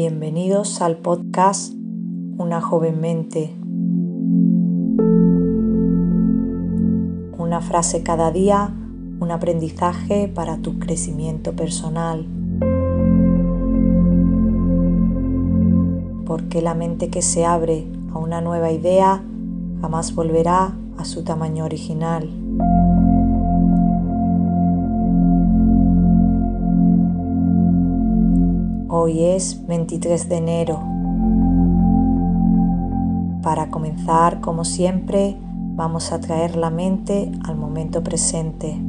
Bienvenidos al podcast Una joven mente. Una frase cada día, un aprendizaje para tu crecimiento personal. Porque la mente que se abre a una nueva idea jamás volverá a su tamaño original. Hoy es 23 de enero. Para comenzar, como siempre, vamos a traer la mente al momento presente.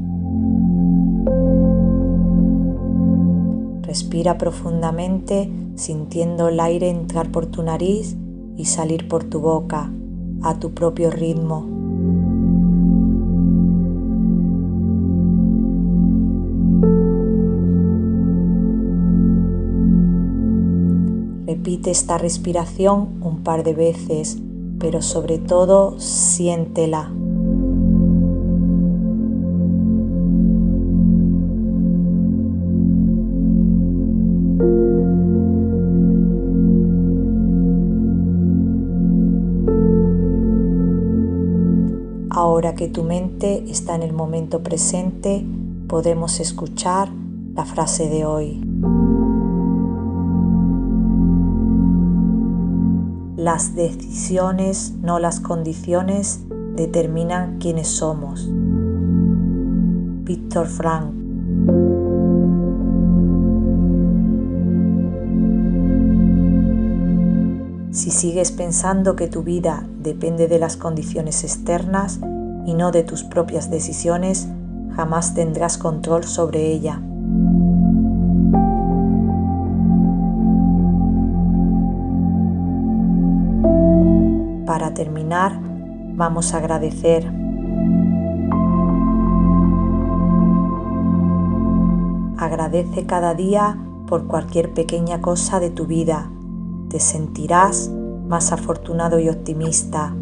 Respira profundamente sintiendo el aire entrar por tu nariz y salir por tu boca a tu propio ritmo. Repite esta respiración un par de veces, pero sobre todo siéntela. Ahora que tu mente está en el momento presente, podemos escuchar la frase de hoy. Las decisiones, no las condiciones, determinan quiénes somos. Víctor Frank. Si sigues pensando que tu vida depende de las condiciones externas y no de tus propias decisiones, jamás tendrás control sobre ella. Para terminar, vamos a agradecer. Agradece cada día por cualquier pequeña cosa de tu vida. Te sentirás más afortunado y optimista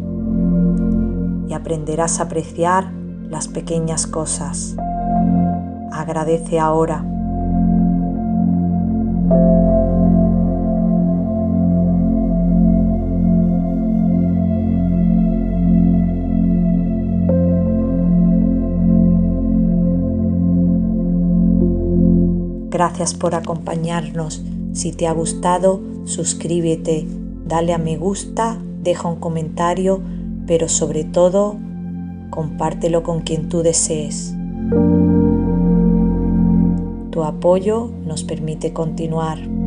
y aprenderás a apreciar las pequeñas cosas. Agradece ahora. Gracias por acompañarnos. Si te ha gustado, suscríbete, dale a me gusta, deja un comentario, pero sobre todo, compártelo con quien tú desees. Tu apoyo nos permite continuar.